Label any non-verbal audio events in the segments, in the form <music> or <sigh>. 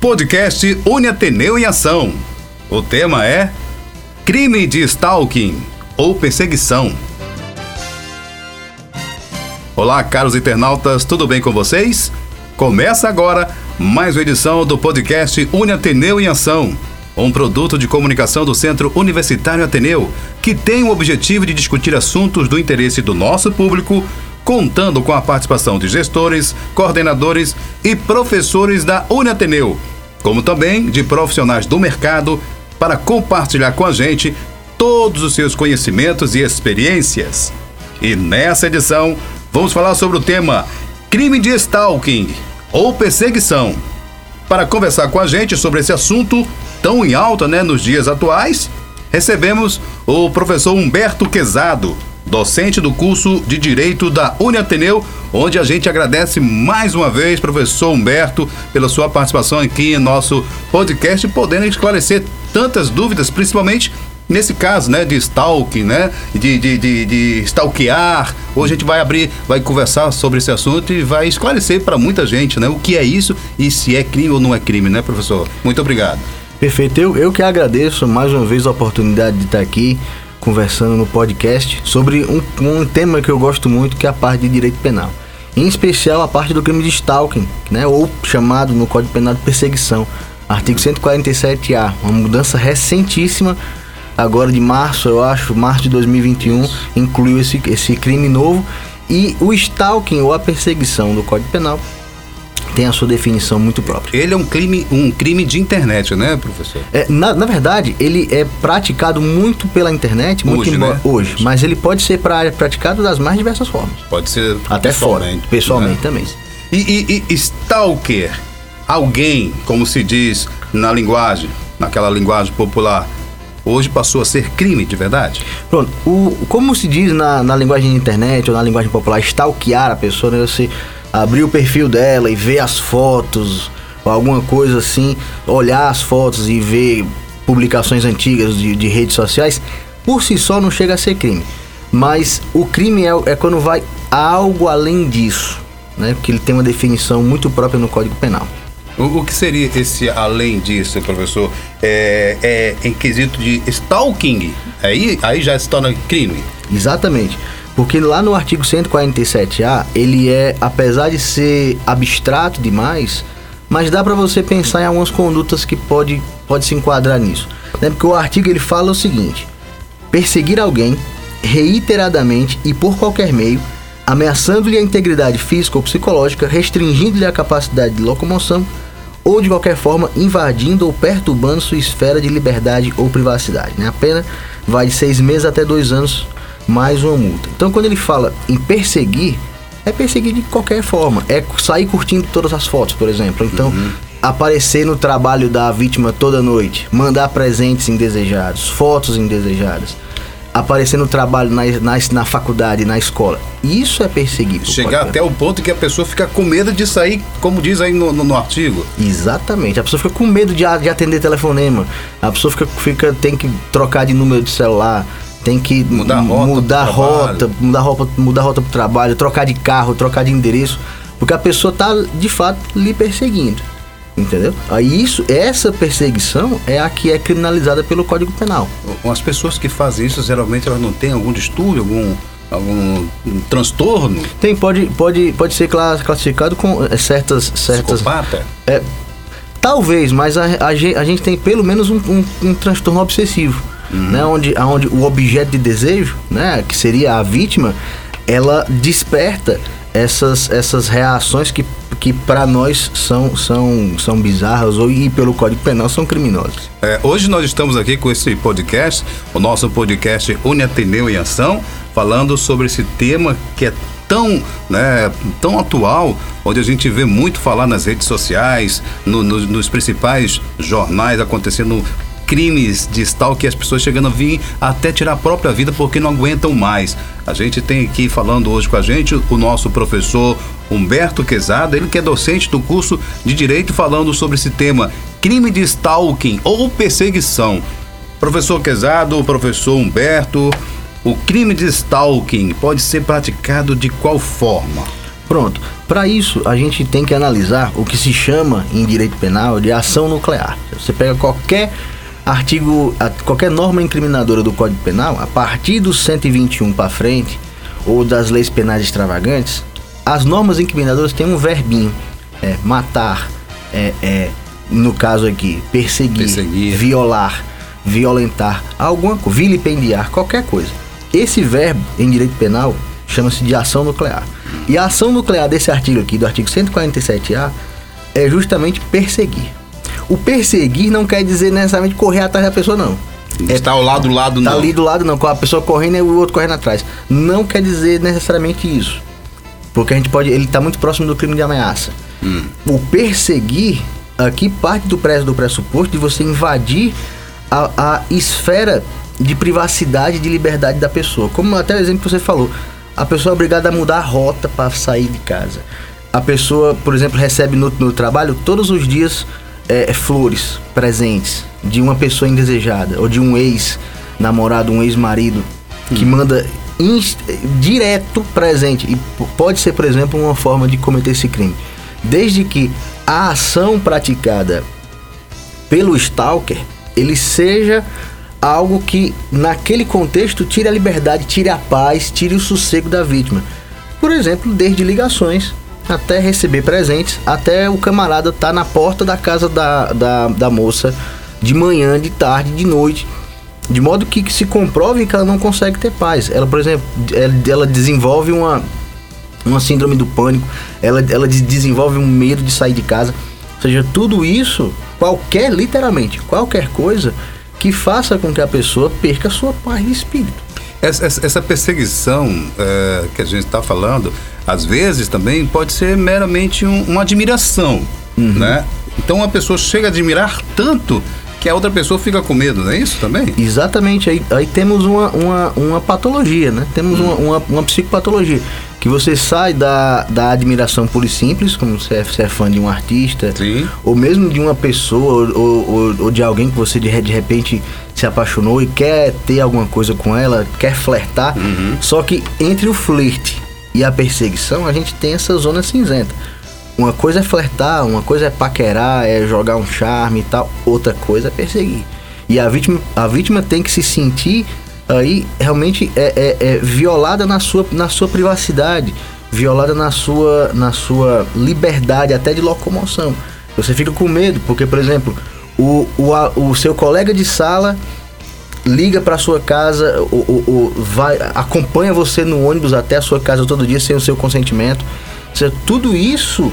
Podcast Une Ateneu em Ação. O tema é Crime de Stalking ou Perseguição. Olá, caros internautas, tudo bem com vocês? Começa agora mais uma edição do podcast Une Ateneu em Ação, um produto de comunicação do Centro Universitário Ateneu, que tem o objetivo de discutir assuntos do interesse do nosso público contando com a participação de gestores, coordenadores e professores da Uniateneu, como também de profissionais do mercado, para compartilhar com a gente todos os seus conhecimentos e experiências. E nessa edição, vamos falar sobre o tema crime de stalking ou perseguição. Para conversar com a gente sobre esse assunto tão em alta né, nos dias atuais, recebemos o professor Humberto Quezado, docente do curso de Direito da Uniateneu, onde a gente agradece mais uma vez, professor Humberto, pela sua participação aqui em nosso podcast, podendo esclarecer tantas dúvidas, principalmente nesse caso, né, de stalking, né, de, de, de, de stalkear. Hoje a gente vai abrir, vai conversar sobre esse assunto e vai esclarecer para muita gente, né, o que é isso e se é crime ou não é crime, né, professor? Muito obrigado. Perfeito, eu, eu que agradeço mais uma vez a oportunidade de estar aqui conversando no podcast sobre um, um tema que eu gosto muito, que é a parte de direito penal. Em especial a parte do crime de stalking, né, ou chamado no Código Penal de perseguição. Artigo 147A, uma mudança recentíssima, agora de março, eu acho, março de 2021, incluiu esse, esse crime novo. E o stalking ou a perseguição do Código Penal tem a sua definição muito própria. Ele é um crime, um crime de internet, né, professor? É, na, na verdade, ele é praticado muito pela internet, muito Hoje, embora, né? hoje, mas ele pode ser pra, praticado das mais diversas formas. Pode ser Até fora, pessoalmente, pessoalmente né? também. E, e, e stalker, alguém, como se diz na linguagem, naquela linguagem popular, hoje passou a ser crime de verdade? Pronto, o, como se diz na, na linguagem de internet ou na linguagem popular, stalkear a pessoa, né? Você abrir o perfil dela e ver as fotos, alguma coisa assim, olhar as fotos e ver publicações antigas de, de redes sociais, por si só não chega a ser crime. Mas o crime é, é quando vai algo além disso, né? Porque ele tem uma definição muito própria no Código Penal. O, o que seria esse além disso, professor? É, é em quesito de stalking, aí, aí já se torna crime. Exatamente. Porque lá no artigo 147A, ele é, apesar de ser abstrato demais, mas dá para você pensar em algumas condutas que pode, pode se enquadrar nisso. Né? Porque o artigo ele fala o seguinte: perseguir alguém reiteradamente e por qualquer meio, ameaçando-lhe a integridade física ou psicológica, restringindo-lhe a capacidade de locomoção ou de qualquer forma invadindo ou perturbando sua esfera de liberdade ou privacidade. Né? A pena vai de seis meses até dois anos mais uma multa. Então, quando ele fala em perseguir, é perseguir de qualquer forma. É sair curtindo todas as fotos, por exemplo. Então, aparecer no trabalho da vítima toda noite, mandar presentes indesejados, fotos indesejadas, aparecer no trabalho na, na, na faculdade, na escola. Isso é perseguir. Chegar até o ponto que a pessoa fica com medo de sair, como diz aí no, no, no artigo. Exatamente. A pessoa fica com medo de, de atender telefonema. A pessoa fica, fica, tem que trocar de número de celular. Tem que Mudar rota mudar rota, mudar rota, mudar rota pro trabalho, trocar de carro, trocar de endereço, porque a pessoa tá de fato lhe perseguindo. Entendeu? Aí isso, essa perseguição é a que é criminalizada pelo Código Penal. As pessoas que fazem isso, geralmente elas não têm algum distúrbio, algum, algum um transtorno, Tem pode pode pode ser cla- classificado com eh, certas certas psicopata. É, talvez, mas a, a, a gente tem pelo menos um, um- um transtorno obsessivo, né? Onde, onde o objeto de desejo, né? Que seria a vítima, ela desperta essas, essas reações que, que para nós são, são, são bizarras ou e pelo Código Penal são criminosas. É, hoje nós estamos aqui com esse podcast, o nosso podcast Uniateneu em Ação, falando sobre esse tema que é tão, né, tão atual, onde a gente vê muito falar nas redes sociais, no- no- nos principais jornais acontecendo crimes de stalking, as pessoas chegando a vir até tirar a própria vida porque não aguentam mais. A gente tem aqui falando hoje com a gente o nosso professor Humberto Quezada, ele que é docente do curso de Direito, falando sobre esse tema, crime de stalking ou perseguição. Professor Quezado, professor Humberto, o crime de stalking pode ser praticado de qual forma? Pronto. Para isso, a gente tem que analisar o que se chama em direito penal de ação nuclear. Você pega qualquer artigo, qualquer norma incriminadora do Código Penal, a partir do 121 para frente, ou das leis penais extravagantes, as normas incriminadoras têm um verbinho, é matar, é, é no caso aqui, perseguir, perseguir, violar, violentar, alguma coisa, vilipendiar, qualquer coisa. Esse verbo em direito penal chama-se de ação nuclear. E a ação nuclear desse artigo aqui, do artigo 147A, é justamente perseguir. O perseguir não quer dizer necessariamente correr atrás da pessoa, não. Está é, ao lado do lado, tá não. Está ali do lado, não. Com a pessoa correndo e o outro correndo atrás. Não quer dizer necessariamente isso. Porque a gente pode. Ele está muito próximo do crime de ameaça. Hum. O perseguir, aqui parte do, do pressuposto de você invadir a, a esfera de privacidade e de liberdade da pessoa. Como até o exemplo que você falou. A pessoa é obrigada a mudar a rota para sair de casa. A pessoa, por exemplo, recebe no, no trabalho todos os dias é, flores, presentes de uma pessoa indesejada ou de um ex-namorado, um ex-marido que hum. manda direto presente e pode ser, por exemplo, uma forma de cometer esse crime. Desde que a ação praticada pelo stalker ele seja algo que naquele contexto tire a liberdade, tire a paz, tire o sossego da vítima. Por exemplo, desde ligações até receber presentes, até o camarada tá na porta da casa da, da, da moça de manhã, de tarde, de noite, de modo que se comprove que ela não consegue ter paz. Ela, por exemplo, ela desenvolve uma, uma síndrome do pânico, ela, ela desenvolve um medo de sair de casa. Ou seja, tudo isso, qualquer, literalmente, qualquer coisa que faça com que a pessoa perca sua paz de espírito. Essa, essa perseguição é, que a gente está falando, às vezes também pode ser meramente um, uma admiração, uhum. né? Então a pessoa chega a admirar tanto que a outra pessoa fica com medo, não é isso também? Exatamente, aí, aí temos uma, uma, uma patologia, né? Temos hum. uma, uma, uma, psicopatologia. Que você sai da, da admiração pura e simples, como você é, você é fã de um artista, Sim. ou mesmo de uma pessoa, ou, ou, ou, de alguém que você de, de repente se apaixonou e quer ter alguma coisa com ela, quer flertar. Uhum. Só que entre o flerte e a perseguição, a gente tem essa zona cinzenta. Uma coisa é flertar, uma coisa é paquerar, é jogar um charme e tal, outra coisa é perseguir. E a vítima, a vítima tem que se sentir aí realmente é, é, é violada na sua, na sua privacidade, violada na sua, na sua liberdade até de locomoção. Você fica com medo, porque, por exemplo, o, o, o seu colega de sala liga para sua casa, o, o, o, vai, acompanha você no ônibus até a sua casa todo dia sem o seu consentimento. Seja, tudo isso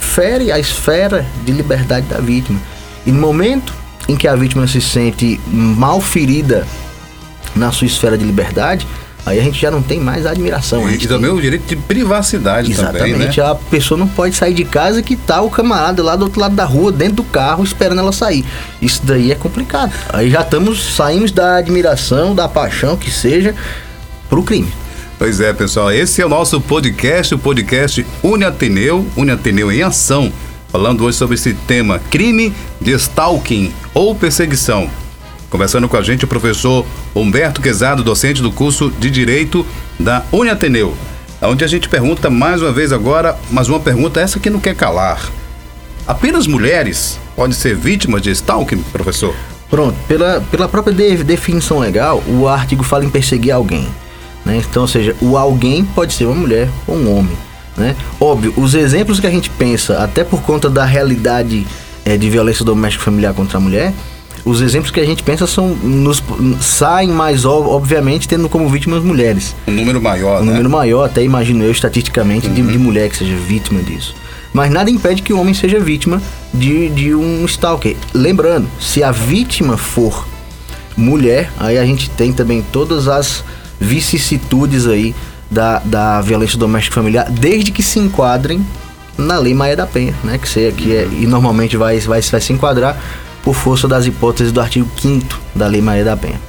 fere a esfera de liberdade da vítima. E no momento em que a vítima se sente mal ferida na sua esfera de liberdade, aí a gente já não tem mais admiração. E, e também tem... o direito de privacidade Exatamente, também, né? a pessoa não pode sair de casa que tá o camarada lá do outro lado da rua, dentro do carro, esperando ela sair. Isso daí é complicado. Aí já estamos, saímos da admiração, da paixão, que seja, pro crime. Pois é, pessoal, esse é o nosso podcast, o podcast Uniateneu, Uniateneu em Ação, falando hoje sobre esse tema, crime de stalking ou perseguição. Conversando com a gente o professor Humberto Quezado, docente do curso de Direito da Uniateneu, onde a gente pergunta mais uma vez agora, mas uma pergunta essa que não quer calar. Apenas mulheres podem ser vítimas de stalking, professor? Pronto, pela, pela própria definição legal, o artigo fala em perseguir alguém. Né? Então, ou seja, o alguém pode ser uma mulher ou um homem. Né? Óbvio, os exemplos que a gente pensa, até por conta da realidade é, de violência doméstica familiar contra a mulher, os exemplos que a gente pensa são nos, saem mais obviamente tendo como vítimas mulheres. Um número maior, um né? número maior, até imagino eu estatisticamente, uhum. de, de, mulher que seja vítima disso. Mas nada impede que o homem seja vítima de, de um stalker. Lembrando, se a vítima for mulher, aí a gente tem também todas as vicissitudes aí da, da violência doméstica familiar, desde que se enquadrem na Lei Maia da Penha, né? Que, seja, que é, e normalmente vai, vai, vai se enquadrar por força das hipóteses do artigo 5 da Lei Maia da Penha.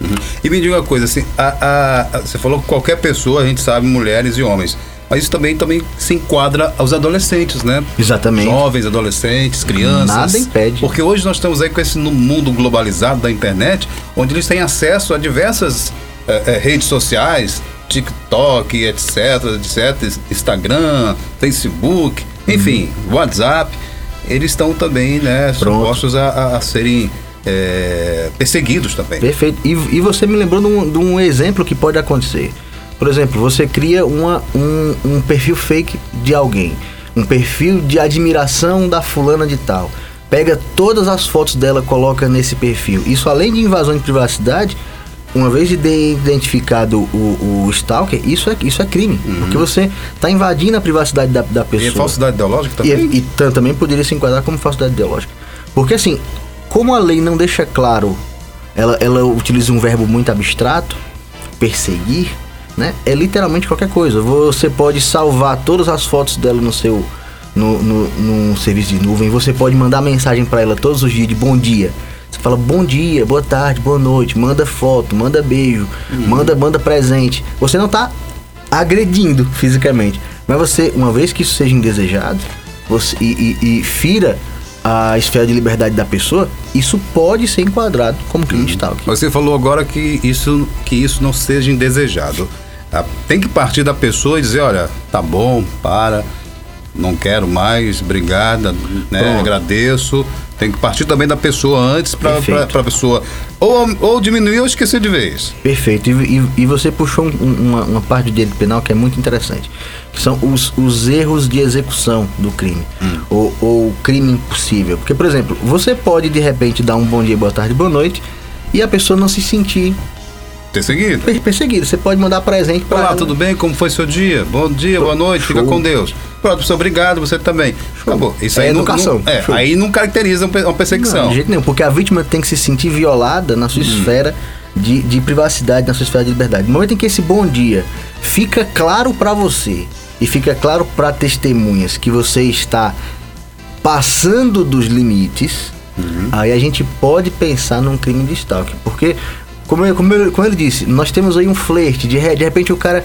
Uhum. E me diga uma coisa, assim, a, a, a, você falou que qualquer pessoa, a gente sabe, mulheres e homens. Mas isso também, também se enquadra aos adolescentes, né? Exatamente. Jovens, adolescentes, crianças. Nada impede. Porque hoje nós estamos aí com esse mundo globalizado da internet, onde eles têm acesso a diversas é, é, redes sociais, TikTok, etc, etc, Instagram, Facebook, enfim, uhum. WhatsApp, eles estão também, né, supostos a, a, serem é, perseguidos também. Perfeito. E, e você me lembrou de um, de um, exemplo que pode acontecer. Por exemplo, você cria uma, um, um perfil fake de alguém, um perfil de admiração da fulana de tal. Pega todas as fotos dela, coloca nesse perfil. Isso além de invasão de privacidade, uma vez identificado o, o stalker, isso é, isso é crime. Uhum. Porque você está invadindo a privacidade da, da pessoa. E é falsidade ideológica também? E, e também poderia se enquadrar como falsidade ideológica. Porque assim, como a lei não deixa claro, ela, ela utiliza um verbo muito abstrato, perseguir, né? É literalmente qualquer coisa. Você pode salvar todas as fotos dela no seu no, no, no serviço de nuvem, você pode mandar mensagem para ela todos os dias de bom dia você fala bom dia, boa tarde, boa noite, manda foto, manda beijo, uhum. manda, manda presente. Você não está agredindo fisicamente. Mas você, uma vez que isso seja indesejado você, e, e, e fira a esfera de liberdade da pessoa, isso pode ser enquadrado como crime de stalking. Você falou agora que isso, que isso não seja indesejado. Ah, tem que partir da pessoa e dizer, olha, tá bom, para, não quero mais, obrigada, né, agradeço tem que partir também da pessoa antes para a pessoa ou, ou diminuir ou esquecer de vez. Perfeito. E, e, e você puxou um, uma, uma, parte do direito penal que é muito interessante, que são os, os erros de execução do crime, hum. ou, ou crime impossível. Porque, por exemplo, você pode de repente dar um bom dia, boa tarde, boa noite, e a pessoa não se sentir Perseguido. Perseguido. Você pode mandar presente para. Olá, tudo bem? Como foi seu dia? Bom dia, boa noite, fica com Deus. Pronto, professor, obrigado, você também. Show. Acabou. Isso é aí educação. Não, é, aí não caracteriza uma perseguição. Não, de jeito nenhum, porque a vítima tem que se sentir violada na sua hum. esfera de, de privacidade, na sua esfera de liberdade. No momento em que esse bom dia fica claro para você e fica claro para testemunhas que você está passando dos limites, uhum. aí a gente pode pensar num crime de stalking. Porque como, como, ele, como ele disse, nós temos aí um flerte, de, de repente o cara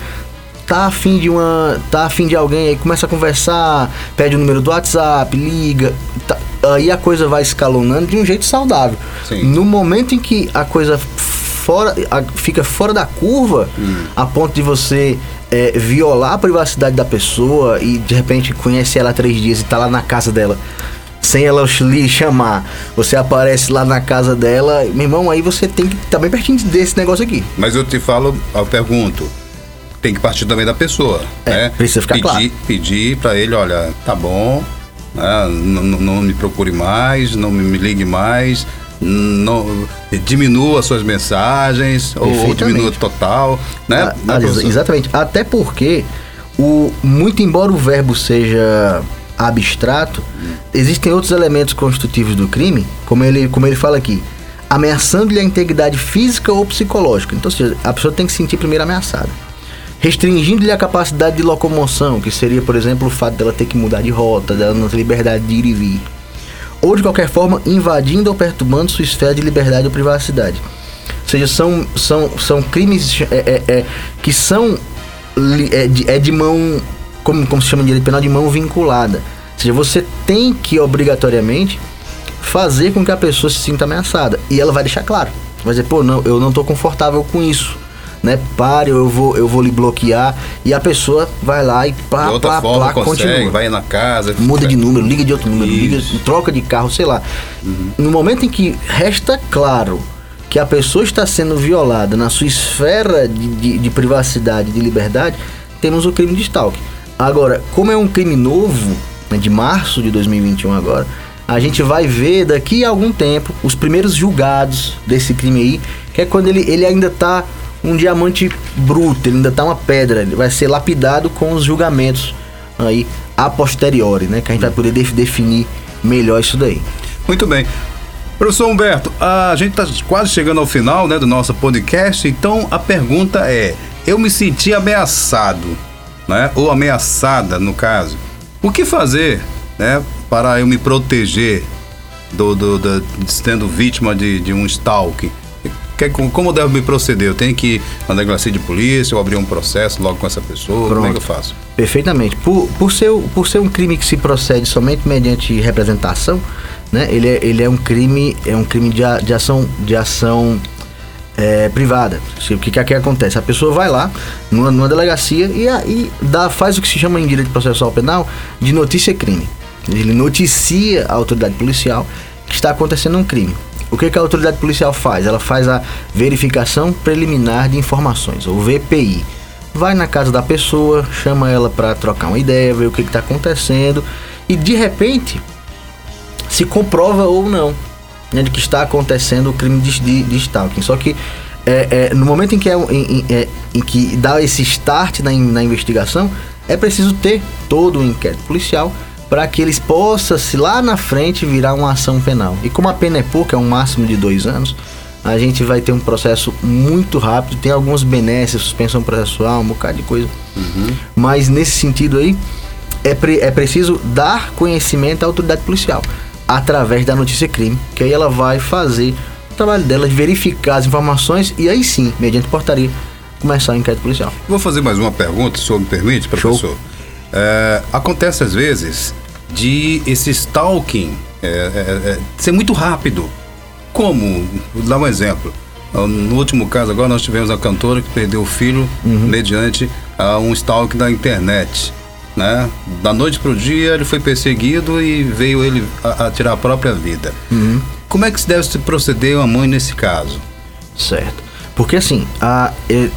tá afim de uma. tá afim de alguém, aí começa a conversar, pede o número do WhatsApp, liga. Tá, aí a coisa vai escalonando de um jeito saudável. Sim. No momento em que a coisa fora, a, fica fora da curva, hum. a ponto de você é, violar a privacidade da pessoa e de repente conhece ela há três dias e tá lá na casa dela sem ela lhe chamar, você aparece lá na casa dela, meu irmão, aí você tem que estar tá bem pertinho desse negócio aqui. Mas eu te falo, eu pergunto, tem que partir também da pessoa, é, né? Precisa ficar pedir, claro. Pedir para ele, olha, tá bom, né? não, não, me procure mais, não me ligue mais, não diminua suas mensagens ou, ou diminua total, né? Ah, exatamente. Até porque o muito embora o verbo seja abstrato, existem outros elementos constitutivos do crime, como ele, como ele fala aqui, ameaçando-lhe a integridade física ou psicológica. Então, seja, a pessoa tem que se sentir primeiro ameaçada. Restringindo-lhe a capacidade de locomoção, que seria, por exemplo, o fato dela ter que mudar de rota, dela não ter liberdade de ir e vir. Ou, de qualquer forma, invadindo ou perturbando sua esfera de liberdade ou privacidade. Ou seja, são, são, são crimes é, é, é, que são é é de mão como, como se chama de direito penal, de mão vinculada. Ou seja, você tem que obrigatoriamente fazer com que a pessoa se sinta ameaçada. E ela vai deixar claro. Vai dizer, pô, não, eu não estou confortável com isso. Né? Pare, eu vou, eu vou lhe bloquear. E a pessoa vai lá e plá, de outra plá, forma, plá, consegue, continua. vai na casa. Muda de número, liga de outro número, liga, troca de carro, sei lá. Uhum. No momento em que resta claro que a pessoa está sendo violada na sua esfera de, de, de privacidade, de liberdade, temos o crime de stalking. Agora, como é um crime novo, né, de março de 2021 agora, a gente vai ver daqui a algum tempo os primeiros julgados desse crime aí, que é quando ele, ele ainda tá um diamante bruto, ele ainda tá uma pedra, ele vai ser lapidado com os julgamentos aí a posteriori, né? Que a gente vai poder def definir melhor isso daí. Muito bem. Professor Humberto, a gente está quase chegando ao final né, do nosso podcast, então a pergunta é: eu me senti ameaçado né, ou ameaçada, no caso, o que fazer né, para eu me proteger do, do, do sendo vítima de, de um stalking? Que, como devo me proceder? Eu tenho que na delegacia de polícia ou abrir um processo logo com essa pessoa? Pronto. Como é que eu faço? Perfeitamente. Por, por, ser, por ser um crime que se procede somente mediante representação, né, ele, é, ele é um crime, é um crime de, de ação, de ação é, privada. O que, que aqui acontece? A pessoa vai lá numa, numa delegacia e, e dá, faz o que se chama em direito processual penal de notícia crime. Ele noticia a autoridade policial que está acontecendo um crime. O que, que a autoridade policial faz? Ela faz a verificação preliminar de informações, ou VPI. Vai na casa da pessoa, chama ela para trocar uma ideia, ver o que está acontecendo e de repente se comprova ou não né, de que está acontecendo o crime de, de, de stalking. Só que é, é, no momento em que, é, em, é, em, que dá esse start na, na investigação, é preciso ter todo o inquérito policial para que eles possam, se lá na frente, virar uma ação penal. E como a pena é pouca, é um máximo de dois anos, a gente vai ter um processo muito rápido, tem alguns benesses, suspensão processual, um bocado de coisa. Uhum. Mas nesse sentido aí, é, pre, é preciso dar conhecimento à autoridade policial através da notícia crime, que aí ela vai fazer o trabalho dela de verificar as informações e aí sim, mediante portaria, começar o inquérito policial. Vou fazer mais uma pergunta, se o senhor me permite, professor. É, acontece às vezes de esse stalking é, é, é, ser muito rápido. Como? Vou dar um exemplo. No último caso agora nós tivemos a cantora que perdeu o filho uhum. mediante a um stalking da internet né? Da noite para o dia ele foi perseguido e veio ele a, a tirar a própria vida. Uhum. Como é que se deve se proceder uma mãe nesse caso? Certo. Porque assim, a, é,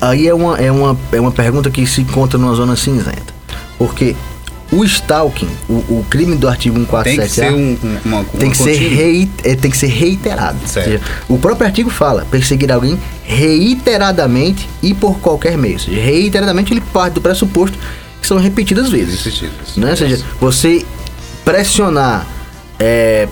aí é uma, é, uma, é uma pergunta que se encontra numa zona cinzenta. Porque o stalking, o, o crime do artigo 147A, tem que ser, um, uma, uma tem, que ser rei, é, tem que ser reiterado. Seja, o próprio artigo fala perseguir alguém reiteradamente e por qualquer meio. Ou seja, reiteradamente ele parte do pressuposto que são repetidas vezes. Repetidas. Né? Ou seja, você pressionar é,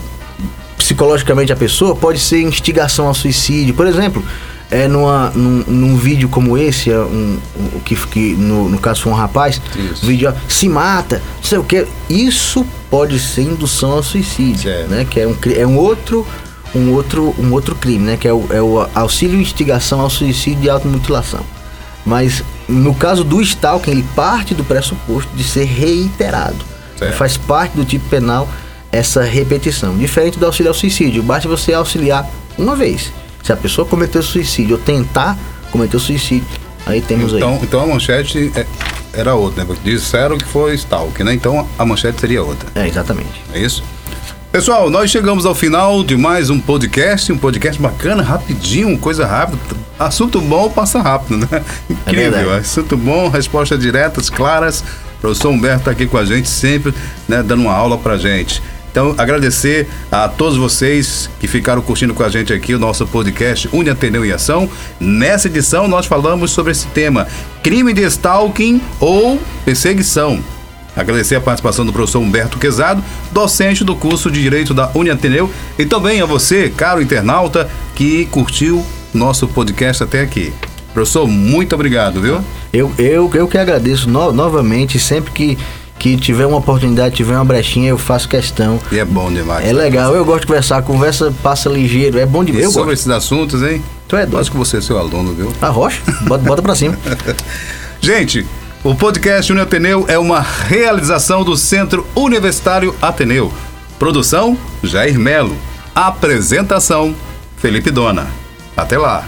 psicologicamente a pessoa pode ser instigação ao suicídio. Por exemplo, é numa, num, num vídeo como esse, é um, um, que, que no, no caso foi um rapaz, Isso. vídeo se mata, não sei o que. Isso pode ser indução ao suicídio, né? Que é um, é um outro um outro um outro crime, né? Que é o, é o auxílio instigação ao suicídio e automutilação. Mas no caso do stalking, ele parte do pressuposto de ser reiterado. Faz parte do tipo penal essa repetição. Diferente do auxílio ao suicídio, basta você auxiliar uma vez. Se a pessoa cometeu suicídio ou tentar cometer suicídio, aí temos então, aí. Então a manchete é, era outra, né? Disseram que foi stalking, né? Então a manchete seria outra. É, exatamente. É isso? Pessoal, nós chegamos ao final de mais um podcast, um podcast bacana, rapidinho, coisa rápida. Assunto bom passa rápido, né? É Incrível. É assunto bom, respostas diretas, claras. O professor Humberto está aqui com a gente sempre, né, dando uma aula pra gente. Então, agradecer a todos vocês que ficaram curtindo com a gente aqui o nosso podcast Uni Ateneu em Ação. Nessa edição, nós falamos sobre esse tema: crime de stalking ou perseguição. Agradecer a participação do professor Humberto Quezado, docente do curso de Direito da Uniateneu, e também a você, caro internauta, que curtiu nosso podcast até aqui. Professor, muito obrigado, viu? Eu, eu, eu que agradeço no, novamente, sempre que, que tiver uma oportunidade, tiver uma brechinha, eu faço questão. E é bom demais. É legal, eu gosto de conversar, a conversa passa ligeiro, é bom demais. Eu sobre gosto. esses assuntos, hein? Tu é doido. Acho que você é seu aluno, viu? A rocha, bota, bota pra cima. <laughs> Gente, o podcast Uni Ateneu é uma realização do Centro Universitário Ateneu. Produção: Jair Melo. Apresentação: Felipe Dona. Até lá!